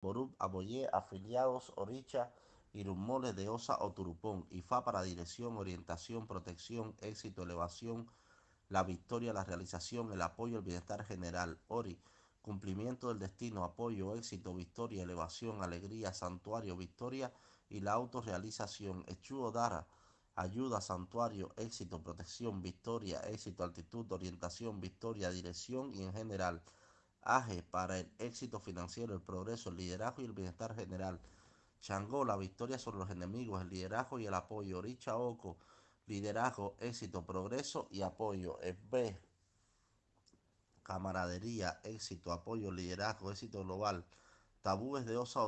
Borup, Aboyé, afiliados, Oricha, Irumole de Osa o Turupón, IFA para dirección, orientación, protección, éxito, elevación, la victoria, la realización, el apoyo, el bienestar general, Ori, cumplimiento del destino, apoyo, éxito, victoria, elevación, alegría, santuario, victoria y la autorrealización, Echuo Dara, ayuda, santuario, éxito, protección, victoria, éxito, altitud, orientación, victoria, dirección y en general. Aje para el éxito financiero, el progreso, el liderazgo y el bienestar general. Changó, la victoria sobre los enemigos, el liderazgo y el apoyo. Richa Oco, liderazgo, éxito, progreso y apoyo. B, camaradería, éxito, apoyo, liderazgo, éxito global. Tabúes de Osa